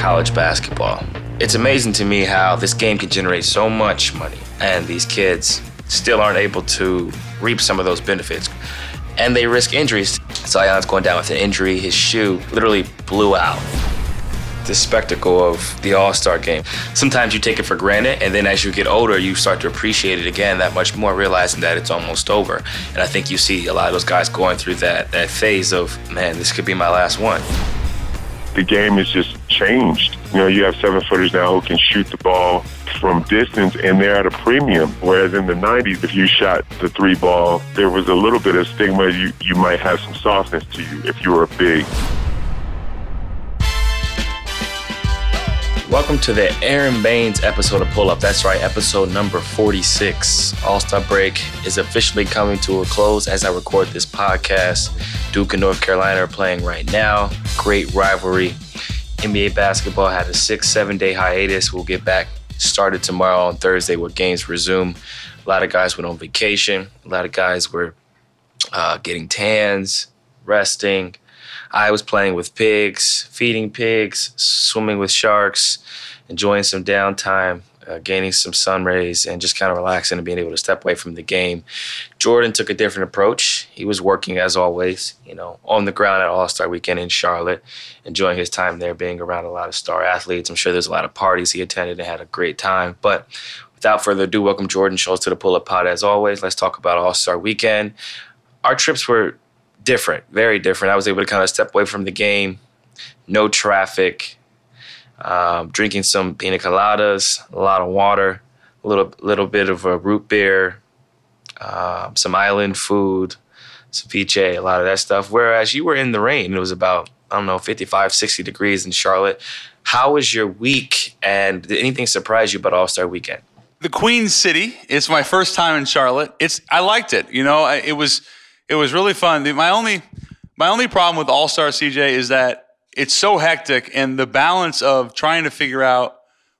college basketball. It's amazing to me how this game can generate so much money, and these kids still aren't able to reap some of those benefits. And they risk injuries. Zion's going down with an injury. His shoe literally blew out. The spectacle of the All Star game. Sometimes you take it for granted, and then as you get older, you start to appreciate it again that much more, realizing that it's almost over. And I think you see a lot of those guys going through that, that phase of, man, this could be my last one. The game has just changed. You know, you have seven footers now who can shoot the ball from distance and they're at a premium. Whereas in the 90s, if you shot the three ball, there was a little bit of stigma. You, you might have some softness to you if you were a big. Welcome to the Aaron Baines episode of Pull Up. That's right, episode number 46. All Star break is officially coming to a close as I record this podcast. Duke and North Carolina are playing right now. Great rivalry. NBA basketball had a six, seven day hiatus. We'll get back started tomorrow on Thursday where games resume. A lot of guys went on vacation. A lot of guys were uh, getting tans, resting. I was playing with pigs, feeding pigs, swimming with sharks, enjoying some downtime, uh, gaining some sun rays, and just kind of relaxing and being able to step away from the game. Jordan took a different approach. He was working as always, you know, on the ground at All Star Weekend in Charlotte, enjoying his time there, being around a lot of star athletes. I'm sure there's a lot of parties he attended and had a great time. But without further ado, welcome Jordan Schultz to the Pull Up Pod as always. Let's talk about All Star Weekend. Our trips were different, very different. I was able to kind of step away from the game, no traffic, um, drinking some pina coladas, a lot of water, a little little bit of a root beer, um, some island food, some ceviche, a lot of that stuff. Whereas you were in the rain, it was about I don't know 55, 60 degrees in Charlotte. How was your week, and did anything surprise you about All Star Weekend? The Queen City It's my first time in Charlotte. It's I liked it. You know, it was it was really fun. My only my only problem with All Star CJ is that it's so hectic and the balance of trying to figure out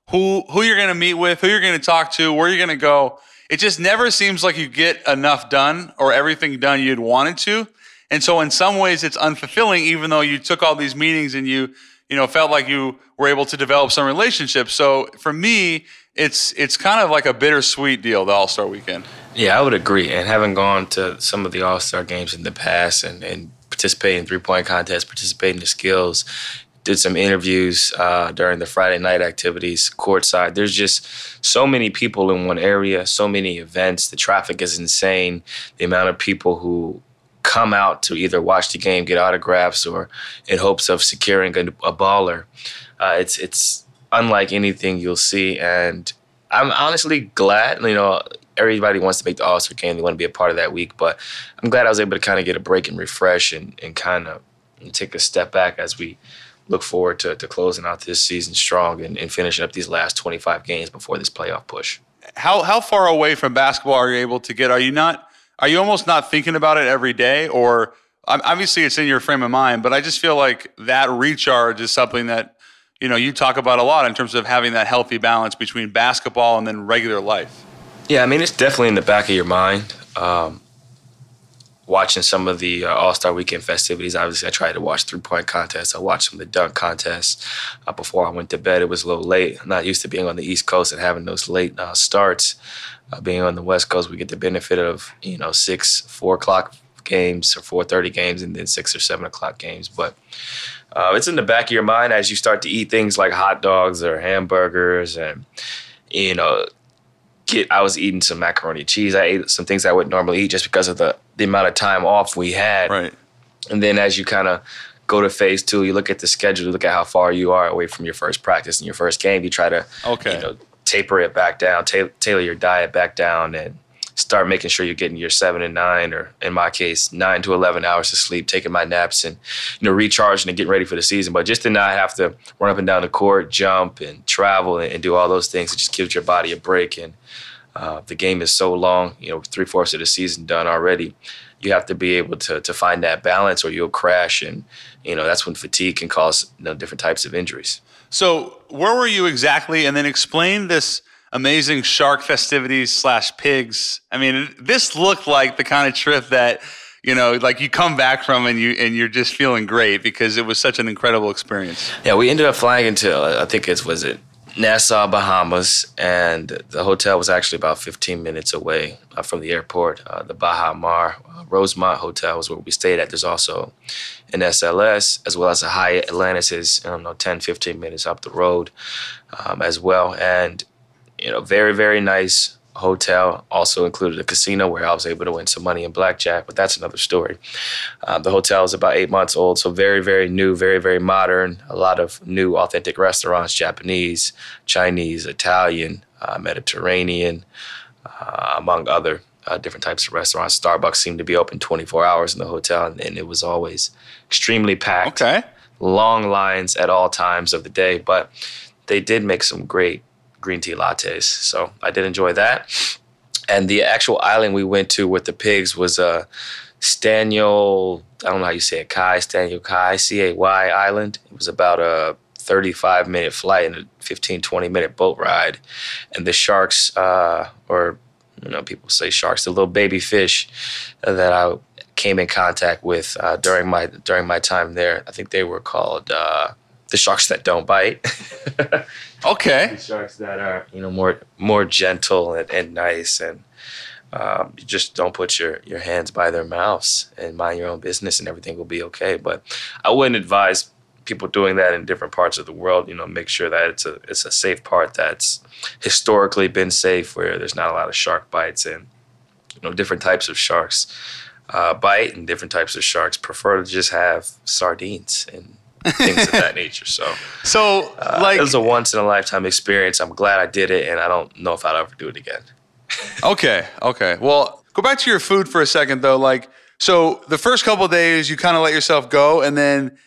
who who you're going to meet with, who you're going to talk to, where you're going to go. It just never seems like you get enough done or everything done you'd wanted to. And so in some ways it's unfulfilling even though you took all these meetings and you you know felt like you were able to develop some relationships. So for me, it's it's kind of like a bittersweet deal the All-Star weekend. Yeah, I would agree. And having gone to some of the All Star games in the past and, and participating in three point contests, participating in the skills, did some interviews uh, during the Friday night activities courtside. There's just so many people in one area, so many events. The traffic is insane. The amount of people who come out to either watch the game, get autographs, or in hopes of securing a, a baller. Uh, it's it's unlike anything you'll see, and I'm honestly glad. You know, everybody wants to make the All Star game. They want to be a part of that week. But I'm glad I was able to kind of get a break and refresh and, and kind of take a step back as we look forward to, to closing out this season strong and, and finishing up these last 25 games before this playoff push. How how far away from basketball are you able to get? Are you not? Are you almost not thinking about it every day, or obviously it's in your frame of mind? But I just feel like that recharge is something that you know you talk about a lot in terms of having that healthy balance between basketball and then regular life. Yeah, I mean, it's definitely in the back of your mind. Um, watching some of the uh, All Star Weekend festivities, obviously, I tried to watch three point contests. I watched some of the dunk contests uh, before I went to bed. It was a little late. I'm not used to being on the East Coast and having those late uh, starts. Uh, being on the West Coast, we get the benefit of you know six, four o'clock games or four thirty games, and then six or seven o'clock games. But uh, it's in the back of your mind as you start to eat things like hot dogs or hamburgers and you know get I was eating some macaroni cheese. I ate some things I wouldn't normally eat just because of the the amount of time off we had. Right. And then as you kind of go to phase two, you look at the schedule, you look at how far you are away from your first practice and your first game. You try to okay. you know taper it back down, tailor your diet back down, and start making sure you're getting your seven and nine, or in my case, nine to eleven hours of sleep, taking my naps, and you know recharging and getting ready for the season. But just to not have to run up and down the court, jump and travel and, and do all those things, it just gives your body a break. And uh, the game is so long, you know, three fourths of the season done already. You have to be able to to find that balance, or you'll crash, and you know that's when fatigue can cause you know, different types of injuries. So, where were you exactly? And then explain this amazing shark festivities slash pigs. I mean, this looked like the kind of trip that you know, like you come back from and you and you're just feeling great because it was such an incredible experience. Yeah, we ended up flying into I think it was it Nassau, Bahamas, and the hotel was actually about 15 minutes away uh, from the airport. Uh, the Baha Mar uh, Rosewood Hotel was where we stayed at. There's also an SLS as well as a Hyatt Atlantis is I don't know 10, 15 minutes up the road um, as well, and you know very very nice hotel also included a casino where I was able to win some money in blackjack, but that's another story. Uh, the hotel is about eight months old, so very, very new, very, very modern. A lot of new, authentic restaurants Japanese, Chinese, Italian, uh, Mediterranean, uh, among other uh, different types of restaurants. Starbucks seemed to be open 24 hours in the hotel, and, and it was always extremely packed. Okay. Long lines at all times of the day, but they did make some great green tea lattes. So I did enjoy that. And the actual island we went to with the pigs was uh, Staniel, I don't know how you say it, Cay, Staniel Cay, C A Y Island. It was about a 35 minute flight and a 15, 20 minute boat ride. And the sharks, uh, or you know, people say sharks, the little baby fish that I came in contact with uh, during my during my time there. I think they were called uh, the sharks that don't bite. okay. The sharks that are you know more more gentle and, and nice and um, just don't put your, your hands by their mouths and mind your own business and everything will be okay. But I wouldn't advise people doing that in different parts of the world. You know, make sure that it's a it's a safe part that's historically been safe where there's not a lot of shark bites and you know different types of sharks uh, bite and different types of sharks prefer to just have sardines and things of that nature. So, so uh, like it was a once in a lifetime experience. I'm glad I did it, and I don't know if I'd ever do it again. okay, okay. Well, go back to your food for a second though. Like, so the first couple days you kind of let yourself go, and then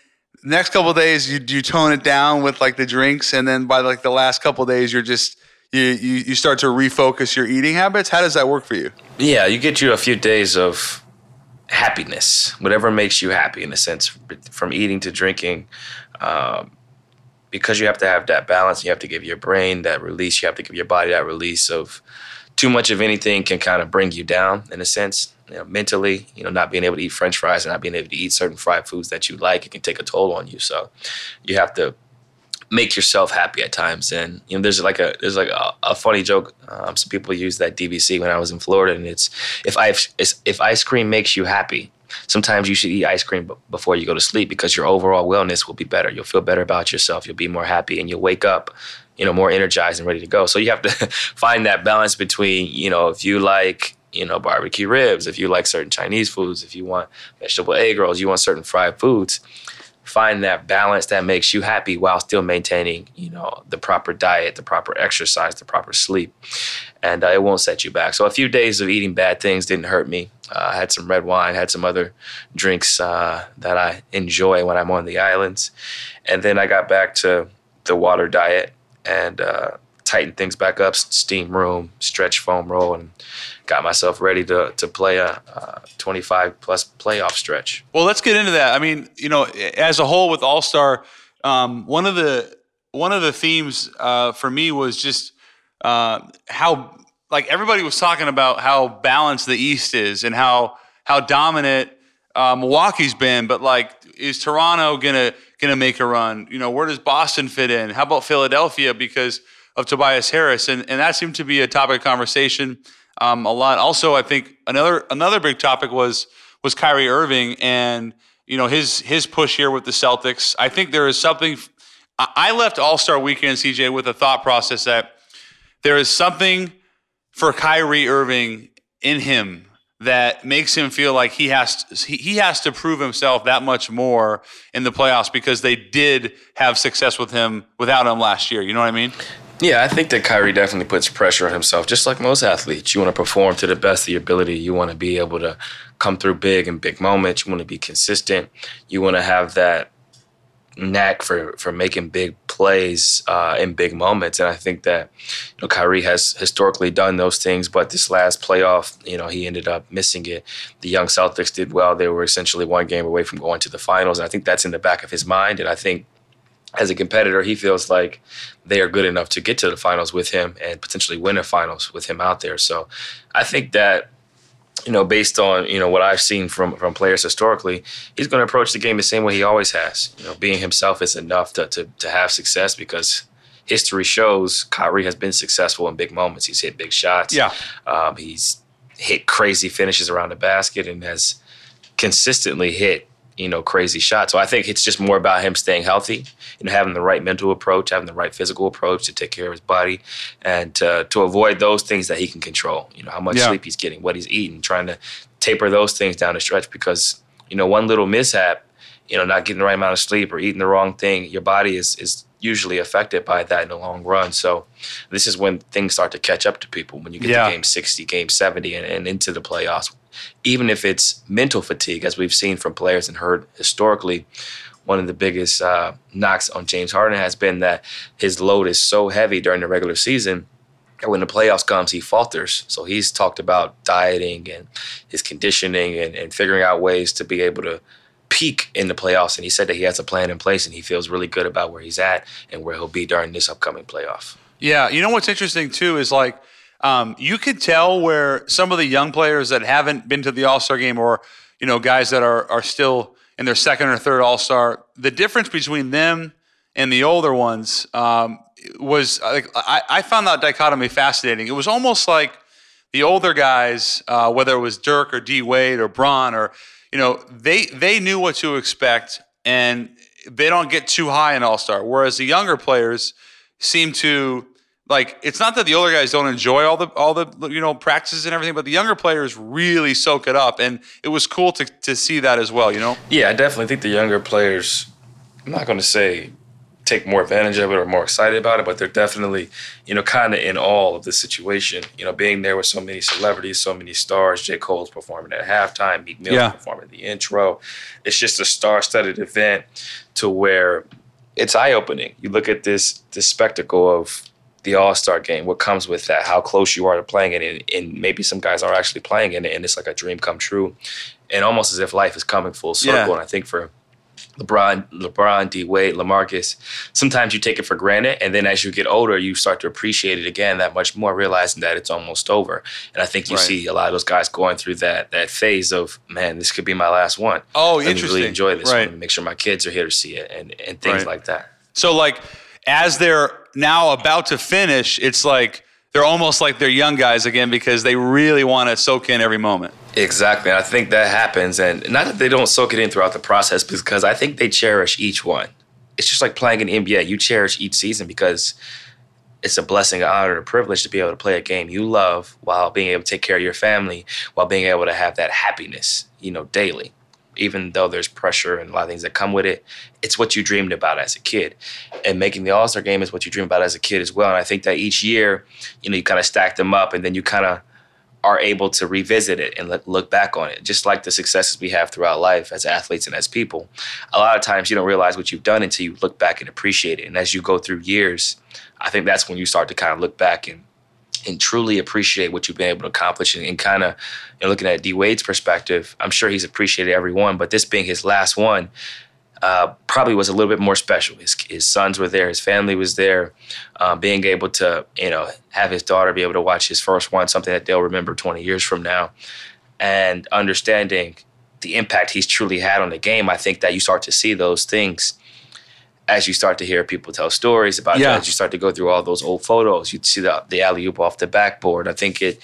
next couple days you you tone it down with like the drinks, and then by like the last couple days you're just you, you you start to refocus your eating habits. How does that work for you? Yeah, you get you a few days of happiness, whatever makes you happy in a sense, from eating to drinking. Um, because you have to have that balance, you have to give your brain that release, you have to give your body that release of too much of anything can kind of bring you down in a sense. You know, mentally, you know, not being able to eat French fries and not being able to eat certain fried foods that you like, it can take a toll on you. So you have to make yourself happy at times. And you know, there's like a there's like a, a funny joke. Um, some people use that DVC when I was in Florida, and it's if ice if ice cream makes you happy, sometimes you should eat ice cream before you go to sleep because your overall wellness will be better. You'll feel better about yourself. You'll be more happy, and you'll wake up, you know, more energized and ready to go. So you have to find that balance between, you know, if you like you know, barbecue ribs, if you like certain Chinese foods, if you want vegetable egg rolls, you want certain fried foods find that balance that makes you happy while still maintaining, you know, the proper diet, the proper exercise, the proper sleep, and uh, it won't set you back. So a few days of eating bad things didn't hurt me. Uh, I had some red wine, had some other drinks uh, that I enjoy when I'm on the islands, and then I got back to the water diet and uh, tightened things back up, steam room, stretch foam roll, and got myself ready to to play a, a 25 plus playoff stretch. Well, let's get into that. I mean, you know, as a whole with All Star, um, one of the one of the themes uh, for me was just uh, how like everybody was talking about how balanced the East is and how how dominant uh, Milwaukee's been, but like is Toronto gonna gonna make a run? You know, where does Boston fit in? How about Philadelphia because of Tobias Harris? And and that seemed to be a topic of conversation um, a lot. Also, I think another another big topic was was Kyrie Irving and you know his his push here with the Celtics. I think there is something. I left All Star Weekend, CJ, with a thought process that there is something for Kyrie Irving in him that makes him feel like he has to, he has to prove himself that much more in the playoffs because they did have success with him without him last year. You know what I mean? Yeah, I think that Kyrie definitely puts pressure on himself, just like most athletes. You want to perform to the best of your ability. You want to be able to come through big in big moments. You want to be consistent. You want to have that knack for for making big plays uh, in big moments. And I think that you know Kyrie has historically done those things, but this last playoff, you know, he ended up missing it. The young Celtics did well. They were essentially one game away from going to the finals. And I think that's in the back of his mind. And I think as a competitor, he feels like they are good enough to get to the finals with him and potentially win a finals with him out there. So I think that you know, based on you know what I've seen from from players historically, he's going to approach the game the same way he always has. You know, being himself is enough to to, to have success because history shows Kyrie has been successful in big moments. He's hit big shots. Yeah, um, he's hit crazy finishes around the basket and has consistently hit you know crazy shots. So I think it's just more about him staying healthy, you know, having the right mental approach, having the right physical approach to take care of his body, and to, to avoid those things that he can control. You know, how much Yeah. sleep he's getting, what he's eating, trying to taper those things down the stretch because you know one little mishap, you know, not getting the right amount of sleep or eating the wrong thing, your body is is usually affected by that in the long run. So this is when things start to catch up to people when you get Yeah. to game 60, game 70 and, and into the playoffs. Even if it's mental fatigue, as we've seen from players and heard historically, one of the biggest uh, knocks on James Harden has been that his load is so heavy during the regular season that when the playoffs comes, he falters. So he's talked about dieting and his conditioning and, and figuring out ways to be able to peak in the playoffs. And he said that he has a plan in place and he feels really good about where he's at and where he'll be during this upcoming playoff. Yeah, you know what's interesting too is like um, you could tell where some of the young players that haven't been to the All Star game, or you know, guys that are are still in their second or third All Star, the difference between them and the older ones um, was like I, I found that dichotomy fascinating. It was almost like the older guys, uh, whether it was Dirk or D Wade or Bron or you know, they they knew what to expect and they don't get too high in All Star. Whereas the younger players seem to like it's not that the older guys don't enjoy all the all the you know practices and everything, but the younger players really soak it up, and it was cool to to see that as well. You know, Yeah, I definitely think the younger players, I'm not going to say take more advantage of it or more excited about it, but they're definitely, you know, kind of in all of the situation. You know, being there with so many celebrities, so many stars. J. Cole's performing at halftime, Meek Mill's Yeah. performing the intro. It's just a star-studded event to where it's eye-opening. You look at this this spectacle of the All Star game, what comes with that, how close you are to playing it, and, and maybe some guys are actually playing in it, and it's like a dream come true, and almost as if life is coming full circle. Yeah. And I think for LeBron, LeBron, D Wade, LaMarcus, sometimes you take it for granted, and then as you get older, you start to appreciate it again that much more, realizing that it's almost over. And I think you Right. see a lot of those guys going through that that phase of, man, this could be my last one. Oh, Let me interesting. really enjoy this Right. one. Make sure my kids are here to see it, and and things Right. like that. so like as they're now about to finish, it's like they're almost like they're young guys again because they really want to soak in every moment. Exactly. And I think that happens. And not that they don't soak it in throughout the process, because I think they cherish each one. It's just like playing in the NBA. You cherish each season because it's a blessing, an honor, a privilege to be able to play a game you love while being able to take care of your family, while being able to have that happiness, you know, daily. Even though there's pressure and a lot of things that come with it, it's what you dreamed about as a kid. And making the All Star game is what you dream about as a kid as well. And I think that each year, you know, you kind of stack them up and then you kind of are able to revisit it and look- back on it. Just like the successes we have throughout life as athletes and as people. A lot of times you don't realize what you've done until you look back and appreciate it. And as you go through years, I think that's when you start to kind of look back and and truly appreciate what you've been able to accomplish and, and kind of you know, looking at D Wade's perspective, I'm sure he's appreciated every one, but this being his last one, uh, probably was a little bit more special. His, his sons were there, his family was there. Um, being able to, you know, have his daughter be able to watch his first one, something that they'll remember 20 years from now, and understanding the impact he's truly had on the game, I think that you start to see those things as you start to hear people tell stories about Yeah. it, as you start to go through all those old photos, you see the, the alley oop off the backboard. I think it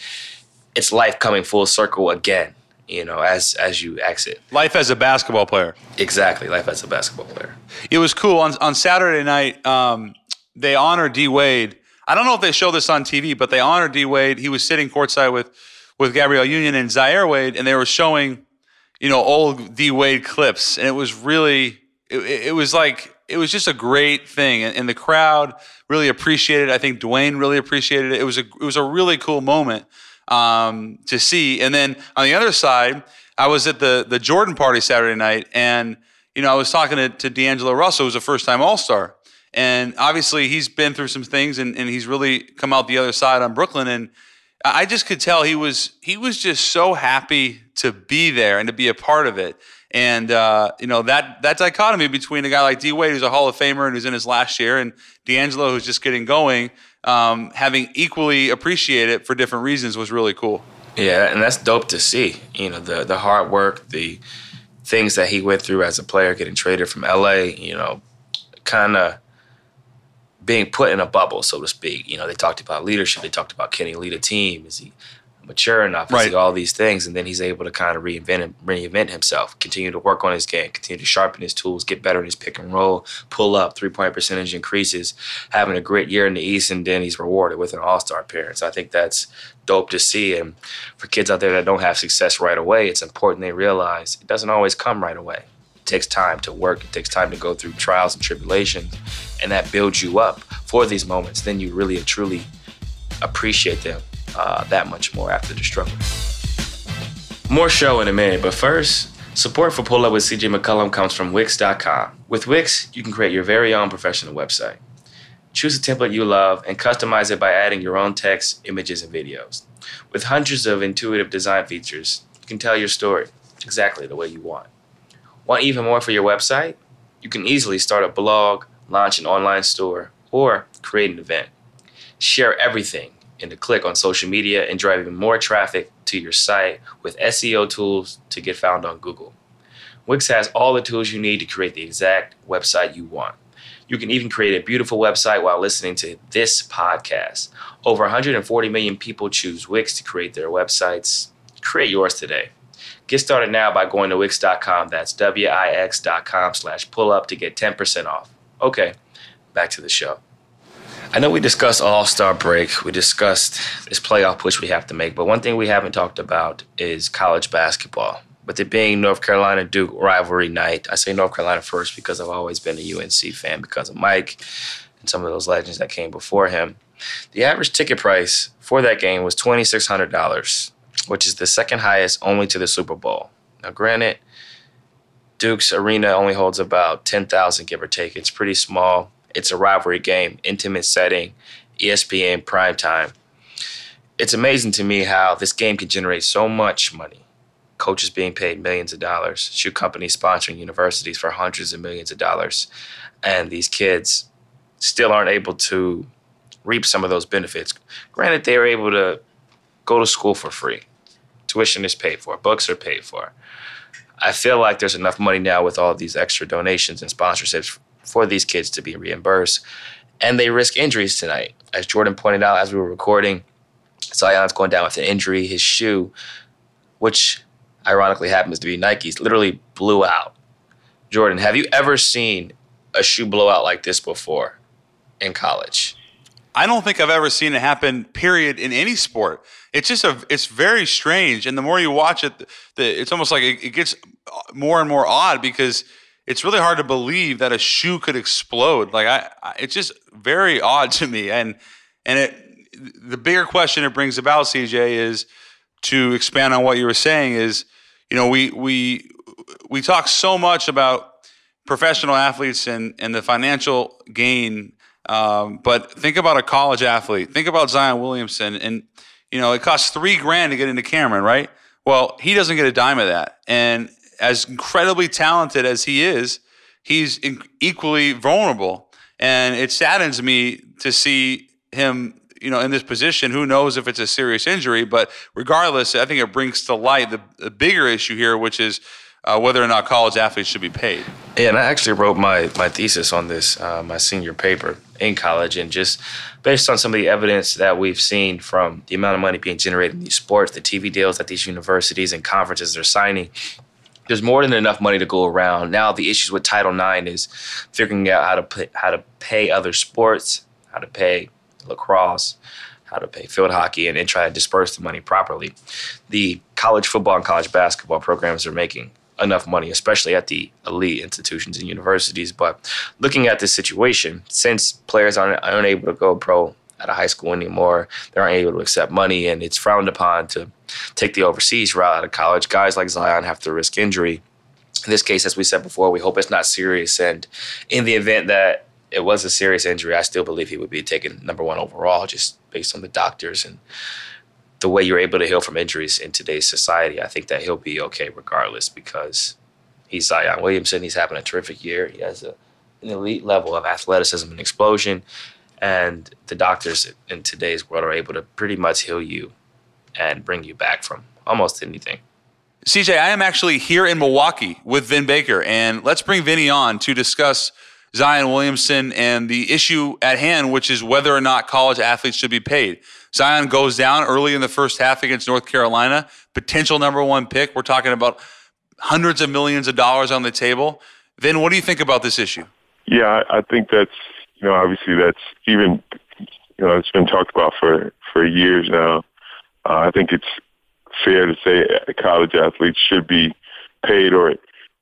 it's life coming full circle again, you know, as as you exit. Life as a basketball player. Exactly, life as a basketball player. It was cool on on Saturday night. Um, they honored D Wade. I don't know if they show this on TV, but they honored D Wade. He was sitting courtside with with Gabrielle Union and Zaire Wade, and they were showing, you know, old D Wade clips, and it was really, it, it was like it was just a great thing, and, and the crowd really appreciated. it. I think Dwayne really appreciated it. It was a it was a really cool moment um, to see. And then on the other side, I was at the the Jordan party Saturday night, and you know I was talking to, to D'Angelo Russell, who's a first time All Star, and obviously he's been through some things, and, and he's really come out the other side on Brooklyn, and I just could tell he was he was just so happy to be there and to be a part of it. And uh, you know that that dichotomy between a guy like D Wade, who's a Hall of Famer and who's in his last year, and D'Angelo, who's just getting going, um, having equally appreciated it for different reasons, was really cool. Yeah, and that's dope to see. You know, the the hard work, the things that he went through as a player, getting traded from LA. You know, kind of being put in a bubble, so to speak. You know, they talked about leadership. They talked about can he lead a team? Is he mature enough? Right. Is he all these things? And then he's able to kind of reinvent reinvent himself, continue to work on his game, continue to sharpen his tools, get better in his pick and roll, pull up, three point percentage increases, having a great year in the East, and then he's rewarded with an All Star appearance. I think that's dope to see. And for kids out there that don't have success right away, it's important they realize it doesn't always come right away. It takes time to work. It takes time to go through trials and tribulations, and that builds you up for these moments. Then you really and truly appreciate them uh, that much more after the struggle. More show in a minute, but first, support for Pull Up with CJ McCollum comes from Wix.com. With Wix, you can create your very own professional website. Choose a template you love and customize it by adding your own text, images, and videos. With hundreds of intuitive design features, you can tell your story exactly the way you want. Want even more for your website? You can easily start a blog, launch an online store, or create an event. Share everything in a click on social media and drive even more traffic to your site with SEO tools to get found on Google. Wix has all the tools you need to create the exact website you want. You can even create a beautiful website while listening to this podcast. Over 140 million people choose Wix to create their websites. Create yours today. Get started now by going to Wix.com. That's W-I-X.com slash pull up to get 10% off. Okay, back to the show. I know we discussed All Star break. We discussed this playoff push we have to make, but one thing we haven't talked about is college basketball. With it being North Carolina Duke rivalry night, I say North Carolina first because I've always been a UNC fan because of Mike and some of those legends that came before him. The average ticket price for that game was $2,600, which is the second highest only to the Super Bowl. Now, granted, Duke's arena only holds about 10,000, give or take. It's pretty small it's a rivalry game, intimate setting, ESPN prime time. It's amazing to me how this game can generate so much money. Coaches being paid millions of dollars, shoe companies sponsoring universities for hundreds of millions of dollars, and these kids still aren't able to reap some of those benefits. Granted, they are able to go to school for free. Tuition is paid for, books are paid for. I feel like there's enough money now with all these extra donations and sponsorships for these kids to be reimbursed. And they risk injuries tonight. As Jordan pointed out as we were recording, Zion's going down with an injury. His shoe, which ironically happens to be Nike's, literally blew out. Jordan, have you ever seen a shoe blow out like this before in college? I don't think I've ever seen it happen. Period in any sport. It's just a. It's very strange, and the more you watch it, the, it's almost like it, it gets more and more odd because it's really hard to believe that a shoe could explode. Like I, I, it's just very odd to me. And and it the bigger question it brings about, CJ, is to expand on what you were saying. Is you know we we we talk so much about professional athletes and and the financial gain, um, but think about a college athlete. Think about Zion Williamson, and you know it costs three grand to get into Cameron, right? Well, he doesn't get a dime of that, and as incredibly talented as he is, he's equally vulnerable. And it saddens me to see him, you know, in this position. Who knows if it's a serious injury? But regardless, I think it brings to light the, the bigger issue here, which is uh, whether or not college athletes should be paid. Yeah, and I actually wrote my my thesis on this, uh, my senior paper in college, and just based on some of the evidence that we've seen from the amount of money being generated in these sports, the TV deals that these universities and conferences are signing, there's more than enough money to go around. Now the issues with Title IX is figuring out how to pay, how to pay other sports, how to pay lacrosse, how to pay field hockey, and, and try to disperse the money properly. The college football and college basketball programs are making enough money, especially at the elite institutions and universities. But looking at this situation, since players aren't, aren't able to go pro at a high school anymore. They aren't able to accept money, and it's frowned upon to take the overseas route out of college. Guys like Zion have to risk injury. In this case, as we said before, we hope it's not serious. And in the event that it was a serious injury, I still believe he would be taken number one overall, just based on the doctors and the way you're able to heal from injuries in today's society. I think that he'll be okay regardless because he's Zion Williamson. He's having a terrific year. He has a, an elite level of athleticism and explosion. And the doctors in today's world are able to pretty much heal you and bring you back from almost anything. CJ, I am actually here in Milwaukee with Vin Baker, and let's bring Vinny on to discuss Zion Williamson and the issue at hand, which is whether or not college athletes should be paid. Zion goes down early in the first half against North Carolina, potential number one pick. We're talking about hundreds of millions of dollars on the table. Vin, what do you think about this issue? Yeah, I think that's you know obviously that's even you know it's been talked about for for years now. Uh, I think it's fair to say college athletes should be paid or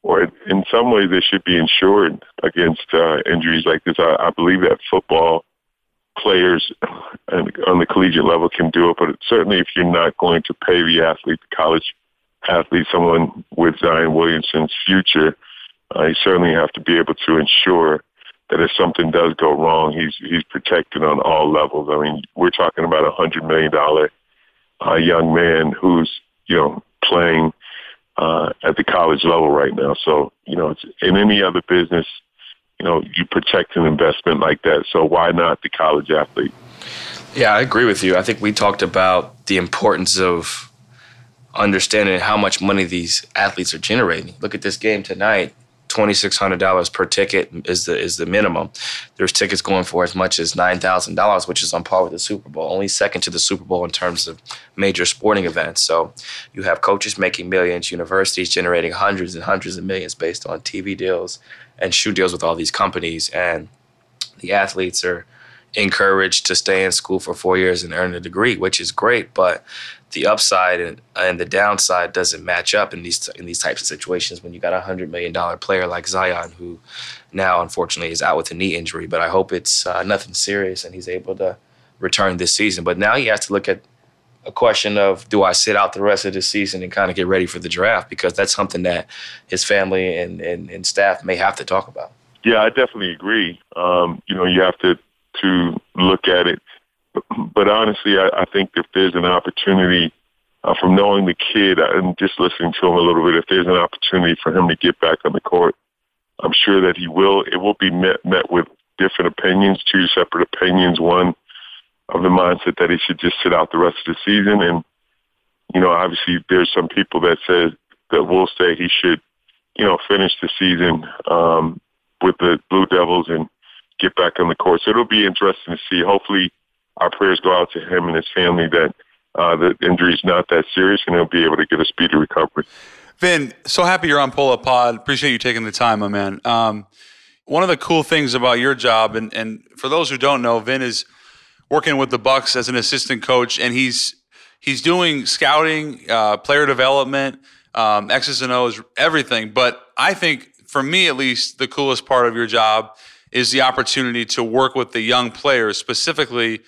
or in some ways they should be insured against uh, injuries like this. I, I believe that football players on the collegiate level can do it, but certainly if you're not going to pay the athlete, the college athlete, someone with Zion Williamson's future, uh, you certainly have to be able to ensure that if something does go wrong, he's he's protected on all levels. I mean, we're talking about a hundred million dollar uh, young man who's you know playing uh, at the college level right now. So you know, it's, in any other business, you know, you protect an investment like that. So why not the college athlete? Yeah, I agree with you. I think we talked about the importance of understanding how much money these athletes are generating. Look at this game tonight. Twenty six hundred dollars per ticket is the is the minimum. There's tickets going for as much as nine thousand dollars, which is on par with the Super Bowl. Only second to the Super Bowl in terms of major sporting events. So you have coaches making millions, universities generating hundreds and hundreds of millions based on TV deals and shoe deals with all these companies, and the athletes are encouraged to stay in school for four years and earn a degree, which is great. But the upside and, and the downside doesn't match up in these in these types of situations when you got a hundred million dollar player like Zion who now unfortunately is out with a knee injury. But I hope it's uh, nothing serious and he's able to return this season. But now he has to look at a question of do I sit out the rest of the season and kind of get ready for the draft because that's something that his family and, and, and staff may have to talk about. Yeah, I definitely agree. Um, you know, you have to to look at it but honestly, I, I think if there's an opportunity uh, from knowing the kid and just listening to him a little bit, if there's an opportunity for him to get back on the court, I'm sure that he will. It will be met met with different opinions, two separate opinions. One of the mindset that he should just sit out the rest of the season, and you know, obviously, there's some people that say that will say he should, you know, finish the season um, with the Blue Devils and get back on the court. So it'll be interesting to see. Hopefully, our prayers go out to him and his family that uh, the injury is not that serious and he'll be able to get a speedy recovery. Vin, so happy you're on Pull Up Pod. Appreciate you taking the time, my man. Um, one of the cool things about your job, and, and for those who don't know, Vin is working with the Bucks as an assistant coach, and he's he's doing scouting, uh, player development, um, X's and O's, everything. But I think, for me at least, the coolest part of your job is the opportunity to work with the young players, specifically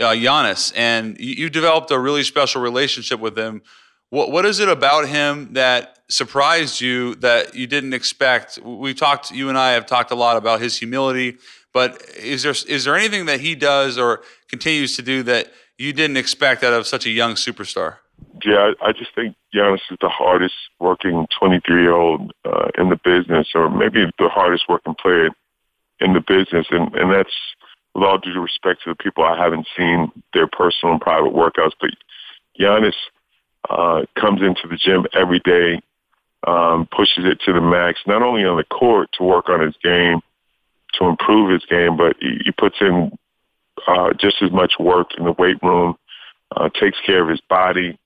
uh, Giannis, and you, you developed a really special relationship with him. What what is it about him that surprised you that you didn't expect? We talked. You and I have talked a lot about his humility, but is there is there anything that he does or continues to do that you didn't expect out of such a young superstar? Yeah, I just think Giannis is the hardest working 23 year old uh, in the business, or maybe the hardest working player in the business, and and that's with all due respect to the people, I haven't seen their personal and private workouts, but Giannis uh, comes into the gym every day, um, pushes it to the max, not only on the court to work on his game, to improve his game, but he, he puts in uh, just as much work in the weight room, uh, takes care of his body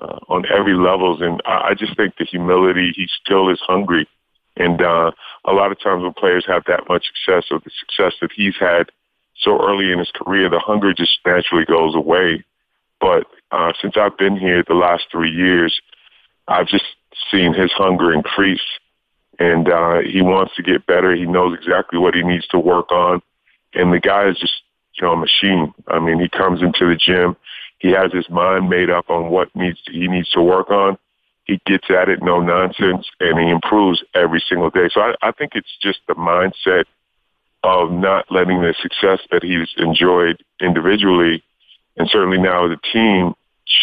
uh, on every levels. And I, I just think the humility, he still is hungry. And uh, a lot of times when players have that much success or the success that he's had so early in his career, the hunger just naturally goes away. But uh, since I've been here the last three years, I've just seen his hunger increase, and uh, he wants to get better. He knows exactly what he needs to work on, and the guy is just you know a machine. I mean, he comes into the gym, he has his mind made up on what needs to, he needs to work on. He gets at it, no nonsense, and he improves every single day. So I, I think it's just the mindset of not letting the success that he's enjoyed individually and certainly now as a team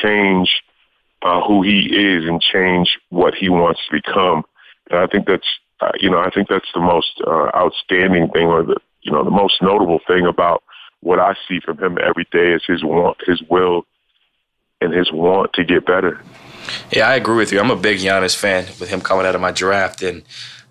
change uh, who he is and change what he wants to become. And I think that's, uh, you know, I think that's the most uh, outstanding thing or the, you know, the most notable thing about what I see from him every day is his want, his will and his want to get better. Yeah, I agree with you. I'm a big Giannis fan with him coming out of my draft. And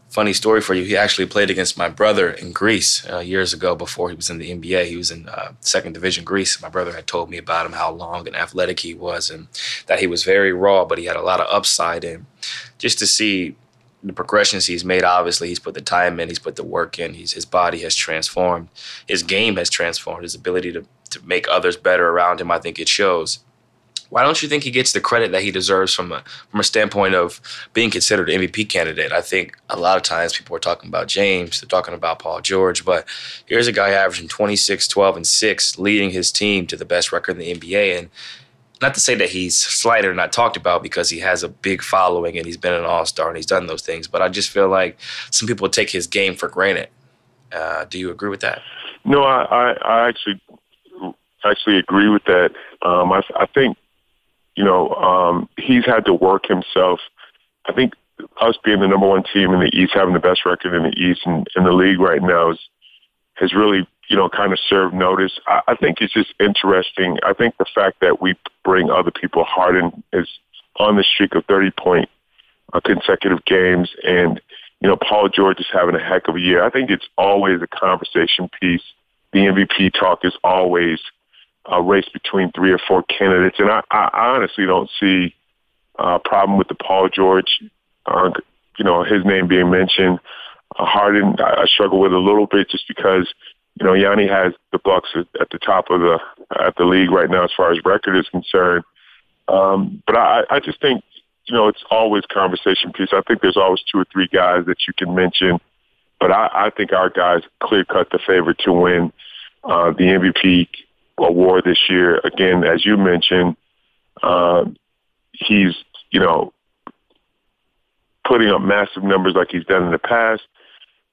funny story for you, he actually played against my brother in Greece uh, years ago before he was in the NBA. He was in uh, second division Greece. My brother had told me about him, how long and athletic he was, and that he was very raw, but he had a lot of upside. And just to see the progressions he's made, obviously, he's put the time in, he's put the work in, he's, his body has transformed, his game has transformed, his ability to, to make others better around him, I think it shows. Why don't you think he gets the credit that he deserves from a from a standpoint of being considered an MVP candidate? I think a lot of times people are talking about James, they're talking about Paul George, but here's a guy averaging 26, 12, and 6, leading his team to the best record in the NBA. And not to say that he's slighted or not talked about because he has a big following and he's been an all star and he's done those things, but I just feel like some people take his game for granted. Uh, do you agree with that? No, I, I, I actually actually agree with that. Um, I, I think you know, um, he's had to work himself. I think us being the number one team in the East, having the best record in the East and in the league right now is, has really, you know, kind of served notice. I, I think it's just interesting. I think the fact that we bring other people, Harden is on the streak of 30 point uh, consecutive games and, you know, Paul George is having a heck of a year. I think it's always a conversation piece. The MVP talk is always a race between three or four candidates, and I, I honestly don't see a problem with the Paul George, uh, you know, his name being mentioned. Uh, Harden, I, I struggle with a little bit just because you know Yanni has the Bucks at, at the top of the at the league right now as far as record is concerned. Um, but I, I just think you know it's always conversation piece. I think there's always two or three guys that you can mention, but I, I think our guys clear cut the favorite to win uh, the MVP award this year. Again, as you mentioned, uh, he's you know putting up massive numbers like he's done in the past,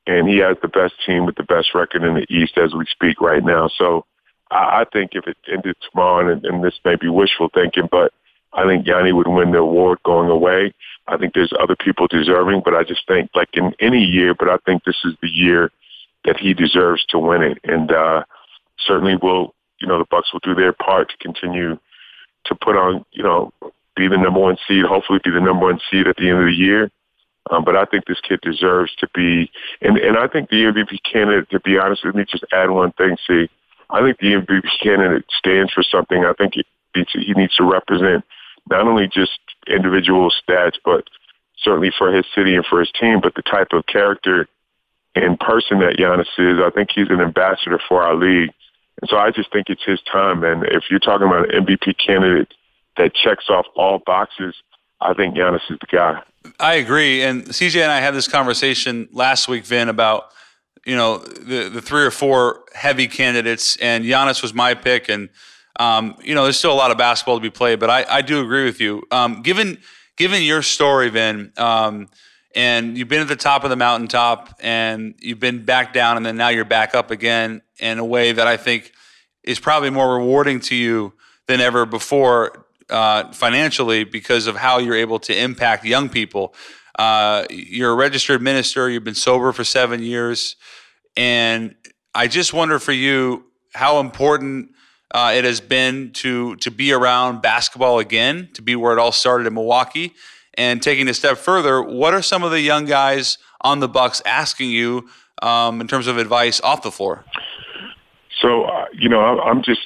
and he has the best team with the best record in the East as we speak right now. So I, I think if it ended tomorrow, and, and this may be wishful thinking, but I think Yanni would win the award going away. I think there's other people deserving, but I just think like in any year, but I think this is the year that he deserves to win it. And uh certainly will you know, the Bucks will do their part to continue to put on, you know, be the number one seed, hopefully be the number one seed at the end of the year. Um, but I think this kid deserves to be, and, and I think the MVP candidate, to be honest with me, just add one thing, see, I think the MVP candidate stands for something. I think he he needs to represent not only just individual stats, but certainly for his city and for his team, but the type of character and person that Giannis is. I think he's an ambassador for our league. So I just think it's his time. And if you're talking about an MVP candidate that checks off all boxes, I think Giannis is the guy. I agree. And CJ and I had this conversation last week, Vin, about you know the the three or four heavy candidates, and Giannis was my pick. And um, you know, there's still a lot of basketball to be played, but I, I do agree with you. Um, given given your story, Vin, um, and you've been at the top of the mountaintop, and you've been back down, and then now you're back up again in a way that I think is probably more rewarding to you than ever before uh, financially because of how you're able to impact young people. Uh, you're a registered minister. You've been sober for seven years, and I just wonder for you how important uh, it has been to to be around basketball again, to be where it all started in Milwaukee, and taking a step further. What are some of the young guys on the Bucks asking you um, in terms of advice off the floor? So, uh, you know, I'm just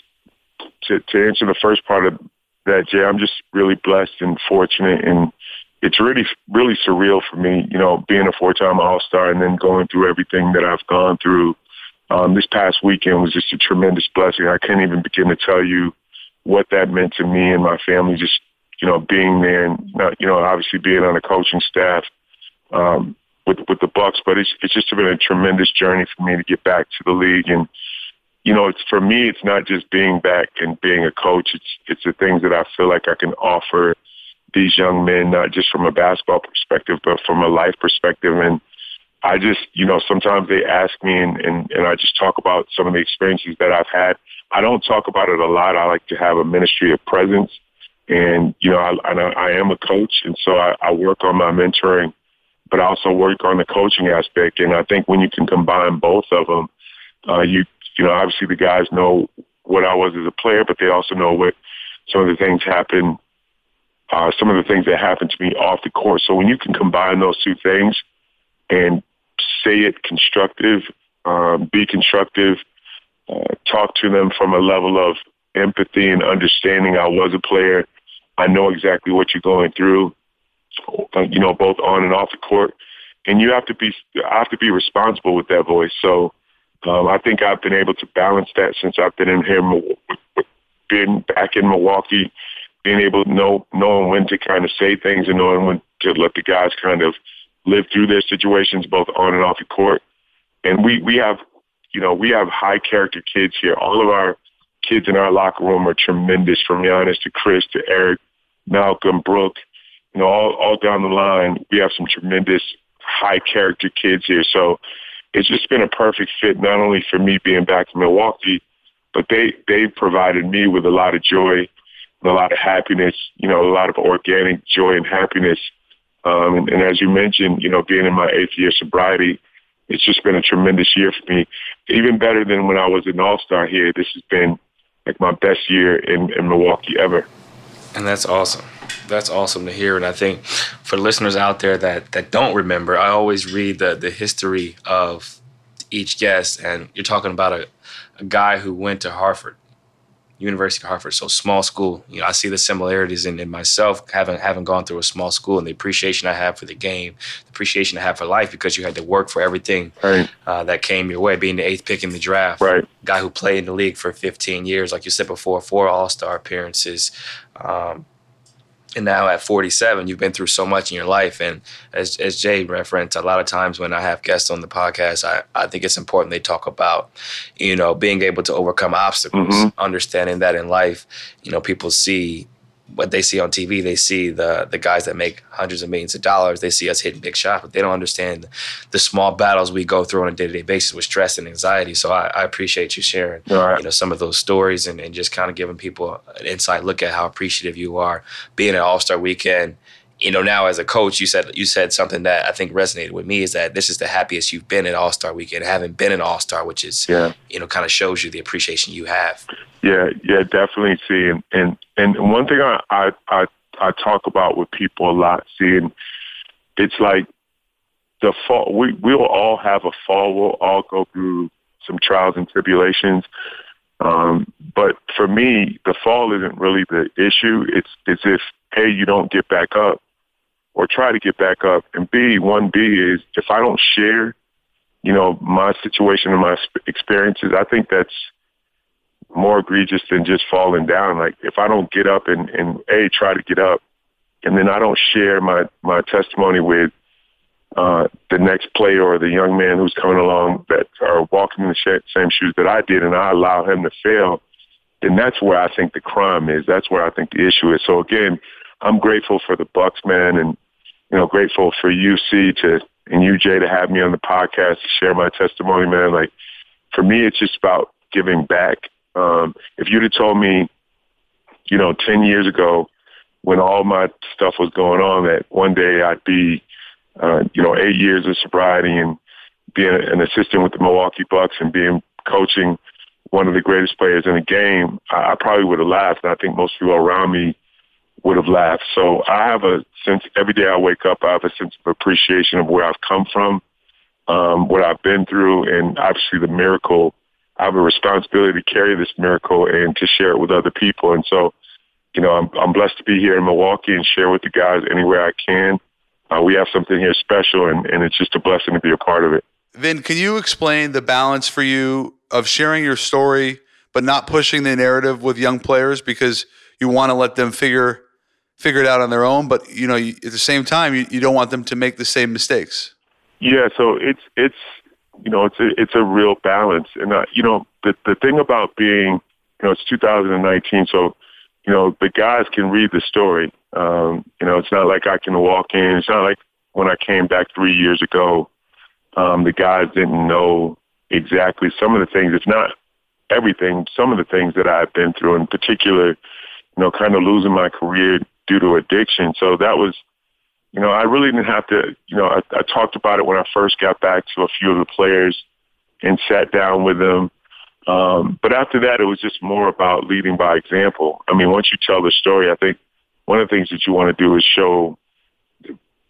to, to answer the first part of that, Jay. I'm just really blessed and fortunate, and it's really, really surreal for me. You know, being a four-time All-Star and then going through everything that I've gone through. Um, this past weekend was just a tremendous blessing. I can't even begin to tell you what that meant to me and my family. Just you know, being there and you know, obviously being on the coaching staff. Um, with with the Bucks, but it's it's just been a tremendous journey for me to get back to the league and you know, it's for me, it's not just being back and being a coach. It's it's the things that I feel like I can offer these young men, not just from a basketball perspective, but from a life perspective. And I just, you know, sometimes they ask me, and and, and I just talk about some of the experiences that I've had. I don't talk about it a lot. I like to have a ministry of presence, and you know, I I, I am a coach, and so I, I work on my mentoring, but I also work on the coaching aspect. And I think when you can combine both of them, uh, you you know, obviously the guys know what I was as a player, but they also know what some of the things happen, uh, some of the things that happen to me off the court. So when you can combine those two things and say it constructive, um, be constructive, uh, talk to them from a level of empathy and understanding. I was a player. I know exactly what you're going through, uh, you know, both on and off the court. And you have to be, I have to be responsible with that voice. So um, I think I've been able to balance that since I've been in here, been back in Milwaukee, being able to know, knowing when to kind of say things and knowing when to let the guys kind of live through their situations, both on and off the court. And we, we have, you know, we have high character kids here. All of our kids in our locker room are tremendous from Giannis to Chris to Eric, Malcolm, Brook, you know, all, all down the line. We have some tremendous high character kids here. So it's just been a perfect fit, not only for me being back in Milwaukee, but they, they provided me with a lot of joy and a lot of happiness, you know, a lot of organic joy and happiness. Um, and, and as you mentioned, you know, being in my eighth year sobriety, it's just been a tremendous year for me. Even better than when I was an all-star here. This has been like my best year in, in Milwaukee ever. And that's awesome. That's awesome to hear. And I think for listeners out there that that don't remember, I always read the the history of each guest, and you're talking about a, a guy who went to Hartford University of Hartford, so small school. You know, I see the similarities in, in myself having having gone through a small school and the appreciation I have for the game, the appreciation I have for life because you had to work for everything right. uh, that came your way. Being the eighth pick in the draft, right? Guy who played in the league for 15 years, like you said before, four All Star appearances. Um, and now at 47 you've been through so much in your life and as, as jay referenced a lot of times when i have guests on the podcast i, I think it's important they talk about you know being able to overcome obstacles mm-hmm. understanding that in life you know people see what they see on TV, they see the the guys that make hundreds of millions of dollars. They see us hitting big shots, but they don't understand the small battles we go through on a day to day basis with stress and anxiety. So I, I appreciate you sharing, right. you know, some of those stories and, and just kind of giving people an insight look at how appreciative you are being at All Star Weekend you know, now as a coach, you said you said something that I think resonated with me is that this is the happiest you've been at All Star Weekend, having been an All Star, which is yeah. you know kind of shows you the appreciation you have. Yeah, yeah, definitely. See, and and, and one thing I, I I I talk about with people a lot, seeing it's like the fall. We we'll all have a fall. We'll all go through some trials and tribulations. Um, but for me, the fall isn't really the issue. It's it's if hey, you don't get back up or try to get back up. And B, one B is if I don't share, you know, my situation and my experiences, I think that's more egregious than just falling down. Like if I don't get up and, and A, try to get up, and then I don't share my, my testimony with uh, the next player or the young man who's coming along that are walking in the same shoes that I did, and I allow him to fail, then that's where I think the crime is. That's where I think the issue is. So again, I'm grateful for the Bucks, man, and you know, grateful for UC to and Jay to have me on the podcast to share my testimony, man. Like for me, it's just about giving back. Um, if you'd have told me, you know, ten years ago, when all my stuff was going on, that one day I'd be, uh, you know, eight years of sobriety and being an assistant with the Milwaukee Bucks and being coaching one of the greatest players in the game, I, I probably would have laughed. And I think most people around me would have laughed. So I have a sense every day I wake up, I have a sense of appreciation of where I've come from, um, what I've been through, and obviously the miracle. I have a responsibility to carry this miracle and to share it with other people. And so, you know, I'm, I'm blessed to be here in Milwaukee and share with the guys anywhere I can. Uh, we have something here special, and, and it's just a blessing to be a part of it. Vin, can you explain the balance for you of sharing your story, but not pushing the narrative with young players because you want to let them figure figure it out on their own, but you know, you, at the same time, you, you don't want them to make the same mistakes. Yeah, so it's it's you know it's a, it's a real balance, and uh, you know the the thing about being you know it's 2019, so you know the guys can read the story. Um, you know, it's not like I can walk in. It's not like when I came back three years ago, um, the guys didn't know exactly some of the things. It's not everything. Some of the things that I've been through, in particular, you know, kind of losing my career due to addiction. So that was, you know, I really didn't have to, you know, I, I talked about it when I first got back to a few of the players and sat down with them. Um, but after that, it was just more about leading by example. I mean, once you tell the story, I think one of the things that you want to do is show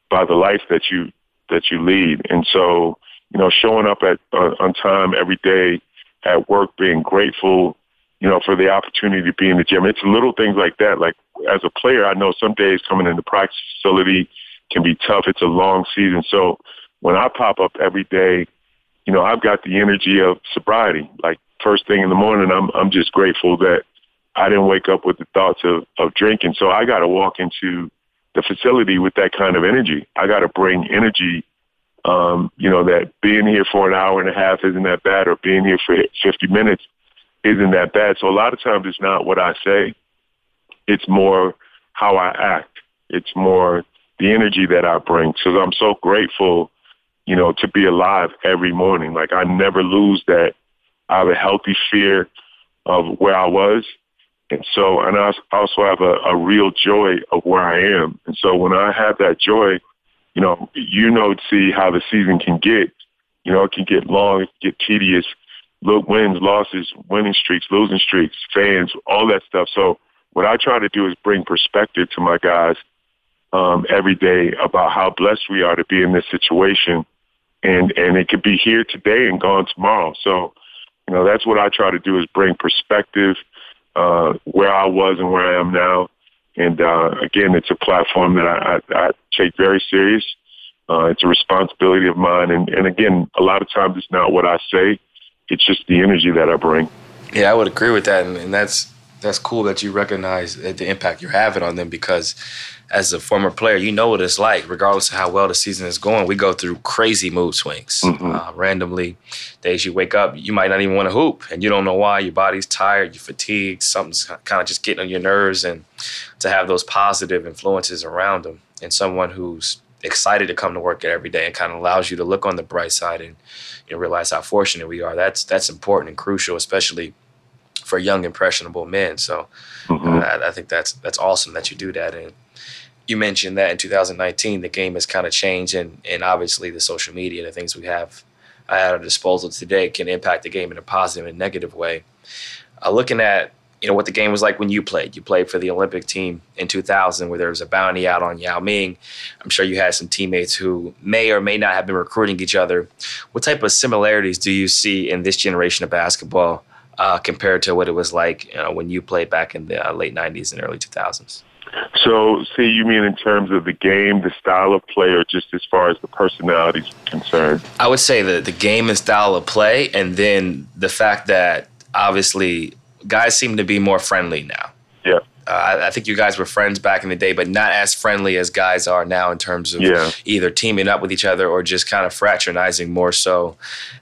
by the life that you that you lead. And so, you know, showing up at uh, on time every day at work, being grateful, you know, for the opportunity to be in the gym. It's little things like that. Like as a player, I know some days coming into practice facility can be tough. It's a long season. So when I pop up every day, you know, I've got the energy of sobriety. Like first thing in the morning, I'm I'm just grateful that I didn't wake up with the thoughts of of drinking. So I got to walk into the facility with that kind of energy. I got to bring energy. Um, you know that being here for an hour and a half isn't that bad, or being here for 50 minutes isn't that bad. So a lot of times it's not what I say; it's more how I act. It's more the energy that I bring. So I'm so grateful, you know, to be alive every morning. Like I never lose that. I have a healthy fear of where I was. And so, and I also have a, a real joy of where I am. And so when I have that joy, you know, you know, see how the season can get, you know, it can get long, it can get tedious, look, wins, losses, winning streaks, losing streaks, fans, all that stuff. So what I try to do is bring perspective to my guys um, every day about how blessed we are to be in this situation. And, and it could be here today and gone tomorrow. So, you know, that's what I try to do is bring perspective, uh, where I was and where I am now. And, uh, again, it's a platform that I, I, I take very serious. Uh, it's a responsibility of mine. And, and again, a lot of times it's not what I say. It's just the energy that I bring. Yeah, I would agree with that. And, and that's, that's cool that you recognize the impact you're having on them because as a former player, you know what it's like. Regardless of how well the season is going, we go through crazy mood swings. Mm-hmm. Uh, randomly, days you wake up, you might not even want to hoop, and you don't know why. Your body's tired, you're fatigued, something's kind of just getting on your nerves, and to have those positive influences around them, and someone who's excited to come to work every day and kind of allows you to look on the bright side and you know, realize how fortunate we are. That's that's important and crucial, especially for young impressionable men. So mm-hmm. uh, I, I, think that's that's awesome that you do that. And you mentioned that in 2019 the game has kind of changed, and and obviously the social media, and the things we have at our disposal today, can impact the game in a positive and negative way. Uh, looking at you know what the game was like when you played. You played for the Olympic team in 2000, where there was a bounty out on Yao Ming. I'm sure you had some teammates who may or may not have been recruiting each other. What type of similarities do you see in this generation of basketball uh, compared to what it was like you know, when you played back in the uh, late 90s and early 2000s? So, see, you mean in terms of the game, the style of play, or just as far as the personalities concerned? I would say the the game and style of play, and then the fact that obviously guys seem to be more friendly now. Uh, I think you guys were friends back in the day, but not as friendly as guys are now in terms of yeah. either teaming up with each other or just kind of fraternizing more so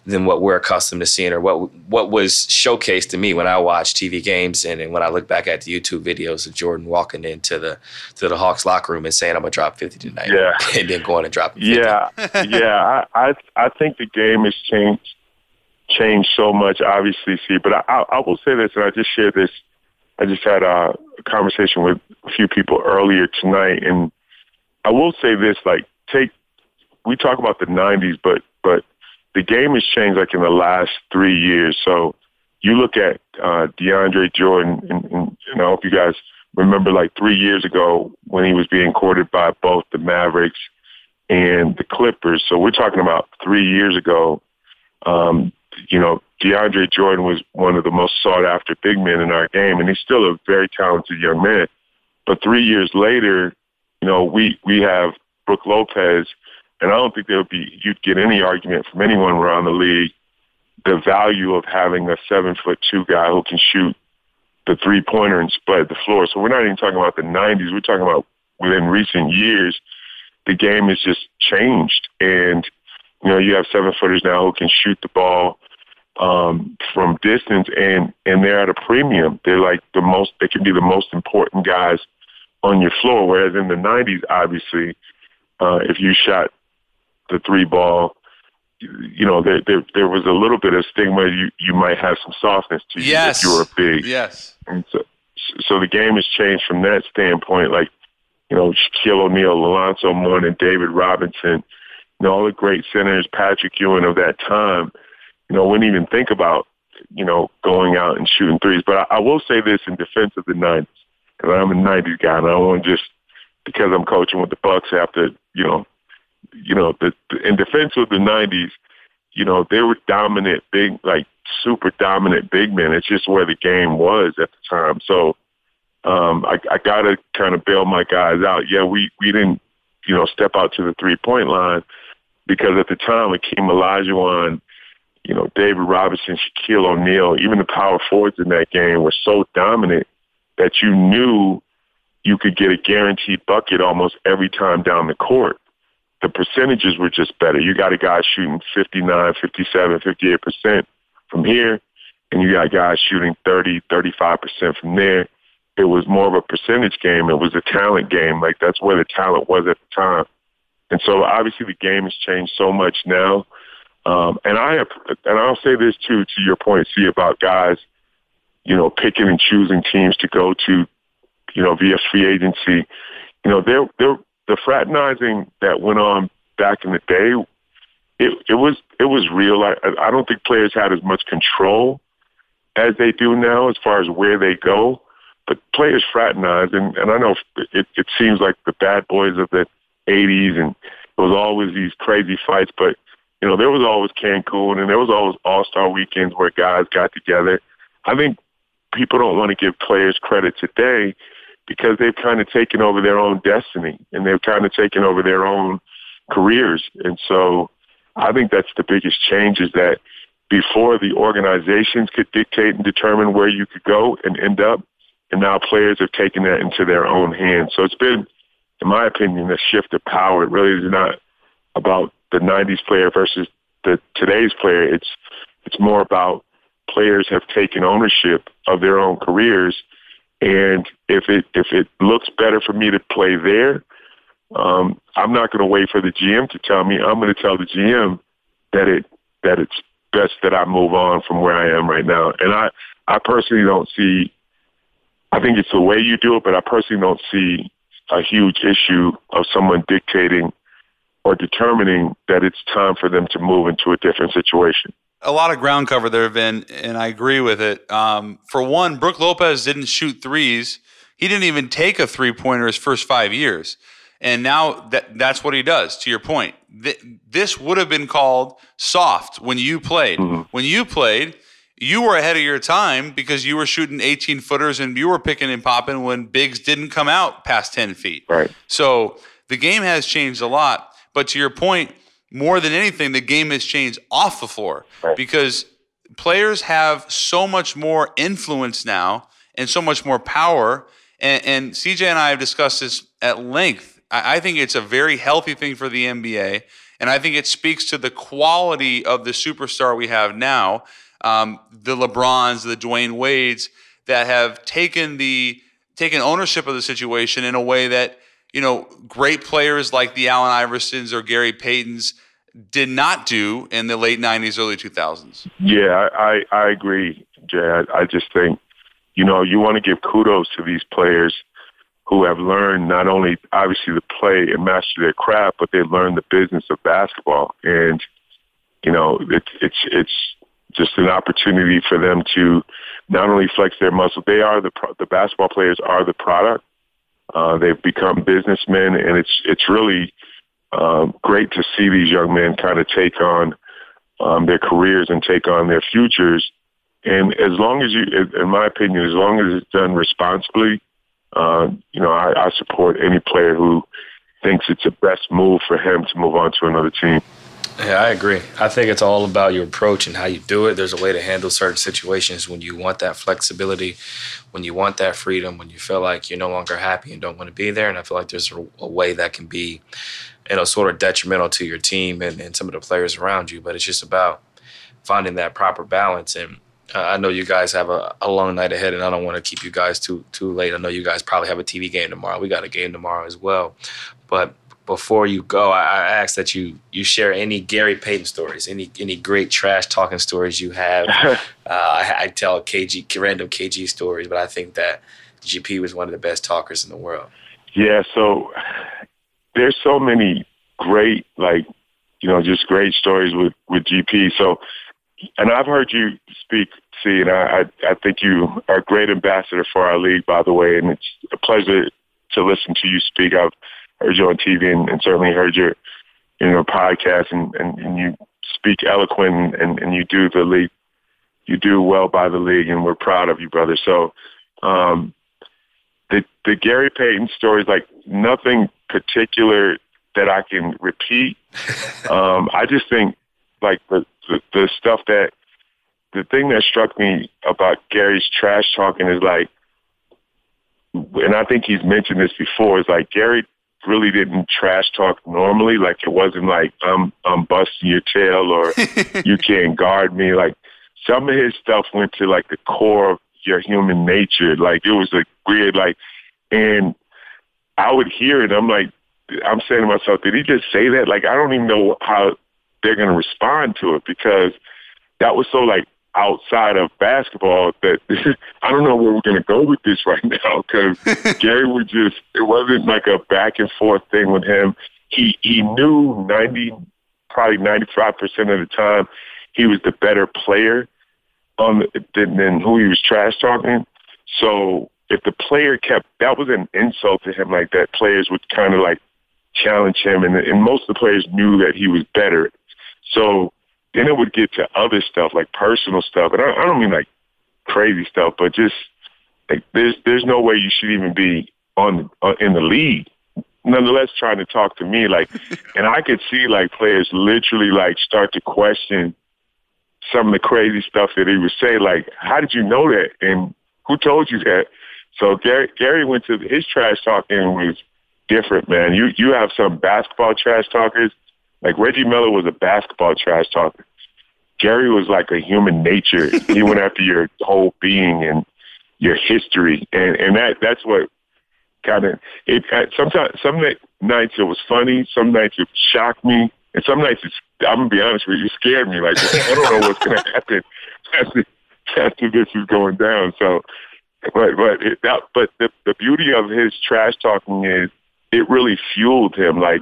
than what we're accustomed to seeing or what what was showcased to me when I watched TV games and, and when I look back at the YouTube videos of Jordan walking into the to the Hawks locker room and saying I'm gonna drop 50 tonight, yeah, and then going and dropping. 50. Yeah, yeah. I, I I think the game has changed changed so much, obviously. See, but I, I will say this, and I just shared this I just had a conversation with a few people earlier tonight, and I will say this: like, take we talk about the '90s, but but the game has changed like in the last three years. So you look at uh, DeAndre Jordan, and, and, and I hope you guys remember like three years ago when he was being courted by both the Mavericks and the Clippers. So we're talking about three years ago. Um, you know, DeAndre Jordan was one of the most sought after big men in our game, and he's still a very talented young man. But three years later, you know, we we have Brook Lopez, and I don't think there would be you'd get any argument from anyone around the league the value of having a seven foot two guy who can shoot the three pointer and spread the floor. So we're not even talking about the '90s. We're talking about within recent years, the game has just changed, and you know, you have seven footers now who can shoot the ball um, from distance, and and they're at a premium. They're like the most. They can be the most important guys on your floor. Whereas in the '90s, obviously, uh, if you shot the three ball, you know there, there there was a little bit of stigma. You you might have some softness to you yes. if you were big. Yes. And so so the game has changed from that standpoint. Like you know Shaquille O'Neal, Alonzo Mourning, David Robinson, you know all the great centers, Patrick Ewing of that time you know, wouldn't even think about you know, going out and shooting threes. But I, I will say this in defense of the '90s, because I'm a '90s guy, and I want just because I'm coaching with the Bucks to, you know, you know, the, the in defense of the '90s, you know, they were dominant, big, like super dominant big men. It's just where the game was at the time. So um, I, I got to kind of bail my guys out. Yeah, we we didn't, you know, step out to the three point line because at the time Hakeem Olajuwon, you know, David Robinson, Shaquille O'Neal, even the power forwards in that game were so dominant that you knew you could get a guaranteed bucket almost every time down the court. The percentages were just better. You got a guy shooting 59, 57, 58% from here, and you got guys shooting 30, 35% from there. It was more of a percentage game. It was a talent game. Like that's where the talent was at the time. And so obviously the game has changed so much now. Um, and I have, and I'll say this too, to your point, see about guys, you know, picking and choosing teams to go to, you know, via free agency. You know, there, there, the fraternizing that went on back in the day, it, it was, it was real. I, I don't think players had as much control as they do now as far as where they go. But players fraternize, and, and I know it, it seems like the bad boys of the 80s, and it was always these crazy fights. But you know, there was always Cancun, and there was always All Star weekends where guys got together. I think people don't want to give players credit today because they've kind of taken over their own destiny and they've kind of taken over their own careers. And so I think that's the biggest change is that before the organizations could dictate and determine where you could go and end up, and now players have taken that into their own hands. So it's been in my opinion, a shift of power. It really is not about the '90s player versus the today's player. It's it's more about players have taken ownership of their own careers, and if it if it looks better for me to play there, um, I'm not going to wait for the GM to tell me. I'm going to tell the GM that it that it's best that I move on from where I am right now. And I I personally don't see. I think it's the way you do it, but I personally don't see a huge issue of someone dictating or determining that it's time for them to move into a different situation. A lot of ground cover there have been, and I agree with it. Um, for one, Brook Lopez didn't shoot threes. He didn't even take a three pointer his first five years. And now that that's what he does, to your point. Th- this would have been called soft when you played. Mm-hmm. When you played, you were ahead of your time because you were shooting 18 footers and you were picking and popping when bigs didn't come out past 10 feet. Right. So the game has changed a lot. But to your point, more than anything, the game has changed off the floor right. because players have so much more influence now and so much more power. And, and CJ and I have discussed this at length. I, I think it's a very healthy thing for the NBA. And I think it speaks to the quality of the superstar we have now um, the LeBrons, the Dwyane Wades that have taken the taken ownership of the situation in a way that you know great players like the Allen Iversons or Gary Paytons did not do in the late '90s, early 2000s. Yeah, I I agree, Jay. I, I just think you know you want to give kudos to these players who have learned not only obviously to play and master their craft, but they learned the business of basketball. And you know, it's it's it's just an opportunity for them to not only flex their muscle. They are the the basketball players are the product. Uh, they've become businessmen, and it's it's really um, great to see these young men kind of take on um, their careers and take on their futures. And as long as you, in my opinion, as long as it's done responsibly, uh, you know, I, I support any player who thinks it's the best move for him to move on to another team. Yeah, I agree. I think it's all about your approach and how you do it. There's a way to handle certain situations when you want that flexibility, when you want that freedom, when you feel like you're no longer happy and don't want to be there. And I feel like there's a, a way that can be, you know, sort of detrimental to your team and, and some of the players around you. But it's just about finding that proper balance. And uh, I know you guys have a, a long night ahead, and I don't want to keep you guys too too late. I know you guys probably have a TV game tomorrow. We got a game tomorrow as well. But before you go, I, I ask that you you share any Gary Payton stories, any any great trash talking stories you have. uh, I, I, tell KG random KG stories, but I think that GP was one of the best talkers in the world. Yeah, so there's so many great like you know just great stories with with GP. So and I've heard you speak, see, and I, I, I think you are a great ambassador for our league, by the way, and it's a pleasure to listen to you speak. I've heard you on TV and, and certainly heard your, you know, podcast, and, and, and you speak eloquent, and, and you do the league, you do well by the league, and we're proud of you, brother. So, um, the the Gary Payton story is like nothing particular that I can repeat. um, I just think like the, the the stuff that the thing that struck me about Gary's trash talking is like, and I think he's mentioned this before, is like Gary really didn't trash talk normally. Like it wasn't like I'm I'm busting your tail or you can't guard me. Like some of his stuff went to like the core of your human nature. Like it was a weird like, and I would hear it. I'm like, I'm saying to myself, did he just say that? Like I don't even know how they're going to respond to it because that was so like outside of basketball that I don't know where we're going to go with this right now because Gary would just it wasn't like a back and forth thing with him. He he knew ninety probably ninety five percent of the time he was the better player on the, than, than who he was trash talking. So if the player kept that was an insult to him like that players would kind of like challenge him and and most of the players knew that he was better so then it would get to other stuff like personal stuff, and I, I don't mean like crazy stuff, but just like there's there's no way you should even be on uh, in the league. Nonetheless, trying to talk to me like, and I could see like players literally like start to question some of the crazy stuff that he would say. Like, how did you know that? And who told you that? So Gary Gary went to his trash talking was different, man. You you have some basketball trash talkers like Reggie Miller was a basketball trash talker. Gary was like a human nature. he went after your whole being and your history, and and that that's what kind of it. Sometimes some nights it was funny, some nights it shocked me, and some nights it's, I'm gonna be honest with you, it scared me. Like I don't know what's gonna happen after after this is going down. So, but but it, that but the the beauty of his trash talking is it really fueled him. Like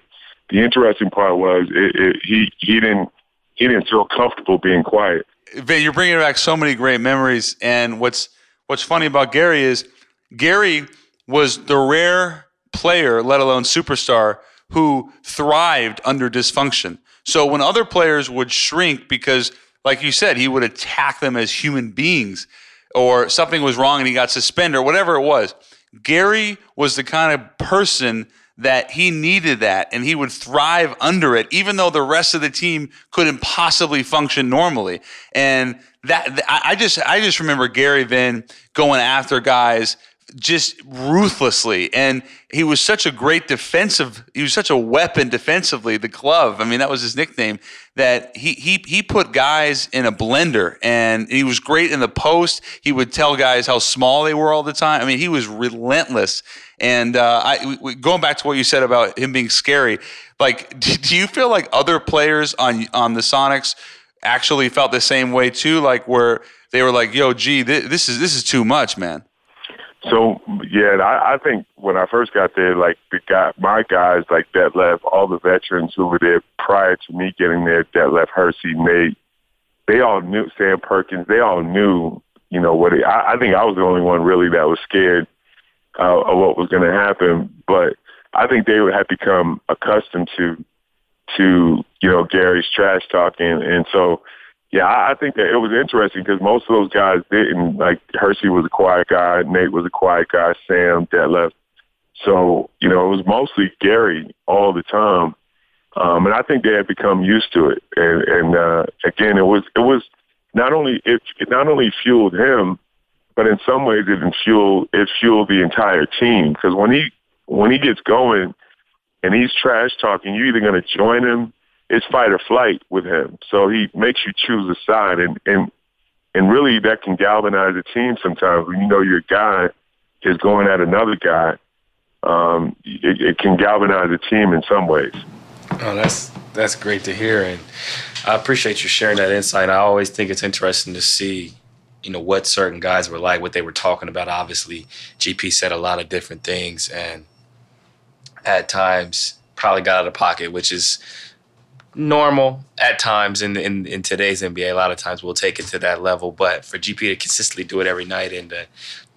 the interesting part was it, it, he he didn't he didn't feel comfortable being quiet. Vin, you're bringing back so many great memories, and what's what's funny about Gary is Gary was the rare player, let alone superstar, who thrived under dysfunction. So when other players would shrink because, like you said, he would attack them as human beings, or something was wrong and he got suspended, or whatever it was. Gary was the kind of person that he needed that and he would thrive under it, even though the rest of the team couldn't possibly function normally. And that I just I just remember Gary Vin going after guys just ruthlessly. And he was such a great defensive he was such a weapon defensively the glove. I mean that was his nickname that he he he put guys in a blender. And he was great in the post. He would tell guys how small they were all the time. I mean he was relentless. And uh, I, going back to what you said about him being scary, like, do you feel like other players on on the Sonics actually felt the same way too? Like, where they were like, "Yo, gee, this is this is too much, man." So yeah, I, I think when I first got there, like the guy, my guys, like that left all the veterans who were there prior to me getting there, that left Hersey, Nate, they all knew Sam Perkins. They all knew, you know what? It, I, I think I was the only one really that was scared uh, of what was going to happen. But I think they had become accustomed to to you know Gary's trash talking, and so yeah, I, think that it was interesting because most of those guys didn't like Hersey was a quiet guy, Nate was a quiet guy, Sam that left. So you know it was mostly Gary all the time. Um, and I think they had become used to it. And, and uh, again, it was it was not only it, it not only fueled him, but in some ways it fuel it fueled the entire team because when he when he gets going and he's trash talking, you're either going to join him. It's fight or flight with him. So he makes you choose a side, and and and really that can galvanize a team sometimes when you know your guy is going at another guy. Um, it, it can galvanize a team in some ways. Oh, that's that's great to hear, and I appreciate you sharing that insight. I always think it's interesting to see you know what certain guys were like, what they were talking about. Obviously, GP said a lot of different things, and at times probably got out of pocket, which is normal at times in, in in today's NBA. A lot of times we'll take it to that level, but for GP to consistently do it every night and to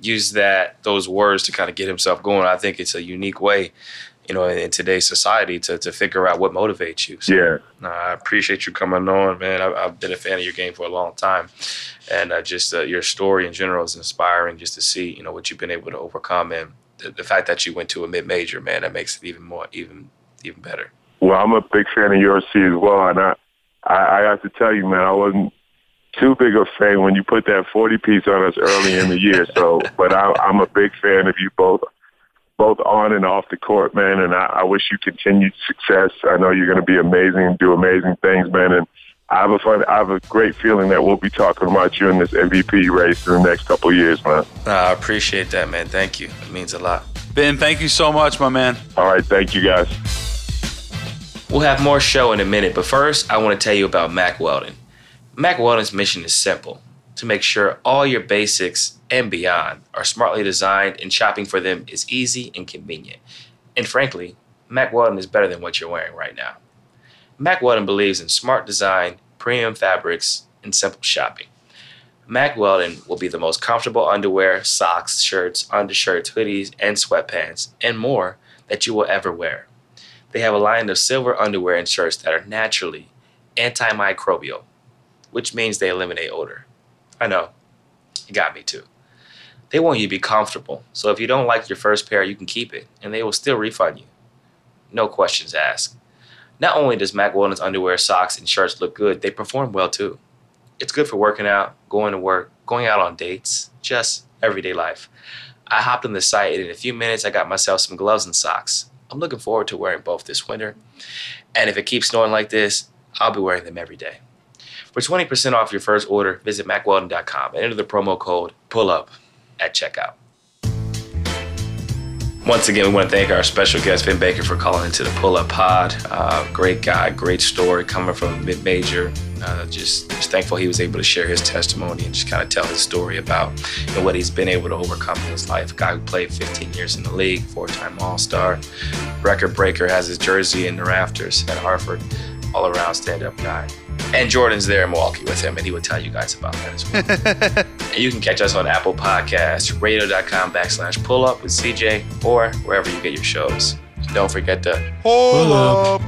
use that those words to kind of get himself going, I think it's a unique way, you know, in, in today's society to to figure out what motivates you. So, Yeah. I appreciate you coming on, man. I, I've been a fan of your game for a long time, and uh, just uh, your story in general is inspiring. Just to see, you know, what you've been able to overcome, and the, the fact that you went to a mid major, man, that makes it even more, even even better. Well, I'm a big fan of yours too as well, and I, I, I have to tell you, man, I wasn't too big a fan when you put that 40 piece on us early in the year. So, but I, I'm a big fan of you both, both on and off the court, man. And I, I wish you continued success. I know you're going to be amazing and do amazing things, man. And I have a fun, I have a great feeling that we'll be talking about you in this MVP race in the next couple of years, man. Uh, I appreciate that, man. Thank you. It means a lot. Ben, thank you so much, my man. All right, thank you guys. We'll have more show in a minute, but first, I want to tell you about Mack Weldon. Mack Weldon's mission is simple to make sure all your basics and beyond are smartly designed and shopping for them is easy and convenient. And frankly, Mack Weldon is better than what you're wearing right now. Mack Weldon believes in smart design, premium fabrics, and simple shopping. Mack Weldon will be the most comfortable underwear, socks, shirts, undershirts, hoodies, and sweatpants, and more that you will ever wear. They have a line of silver underwear and shirts that are naturally antimicrobial, which means they eliminate odor. I know, you got me too. They want you to be comfortable, so if you don't like your first pair, you can keep it, and they will still refund you. No questions asked. Not only does Mack Weldon's underwear, socks, and shirts look good, they perform well too. It's good for working out, going to work, going out on dates, just everyday life. I hopped on the site and in a few minutes I got myself some gloves and socks. I'm looking forward to wearing both this winter. And if it keeps snowing like this, I'll be wearing them every day. For 20% off your first order, visit mackweldon.com and enter the promo code PULLUP at checkout. Once again, we want to thank our special guest, Vin Baker, for calling into the Pull Up Pod. Uh, great guy, great story coming from mid major. Uh, just, just thankful he was able to share his testimony and just kind of tell his story about you know, what he's been able to overcome in his life. Guy who played 15 years in the league, four time All Star, record breaker, has his jersey in the rafters at Hartford, all around stand up guy. And Jordan's there in Milwaukee with him, and he would tell you guys about that as well. and you can catch us on Apple Podcasts, radio.com backslash pull up with CJ, or wherever you get your shows. Don't forget to Pull up.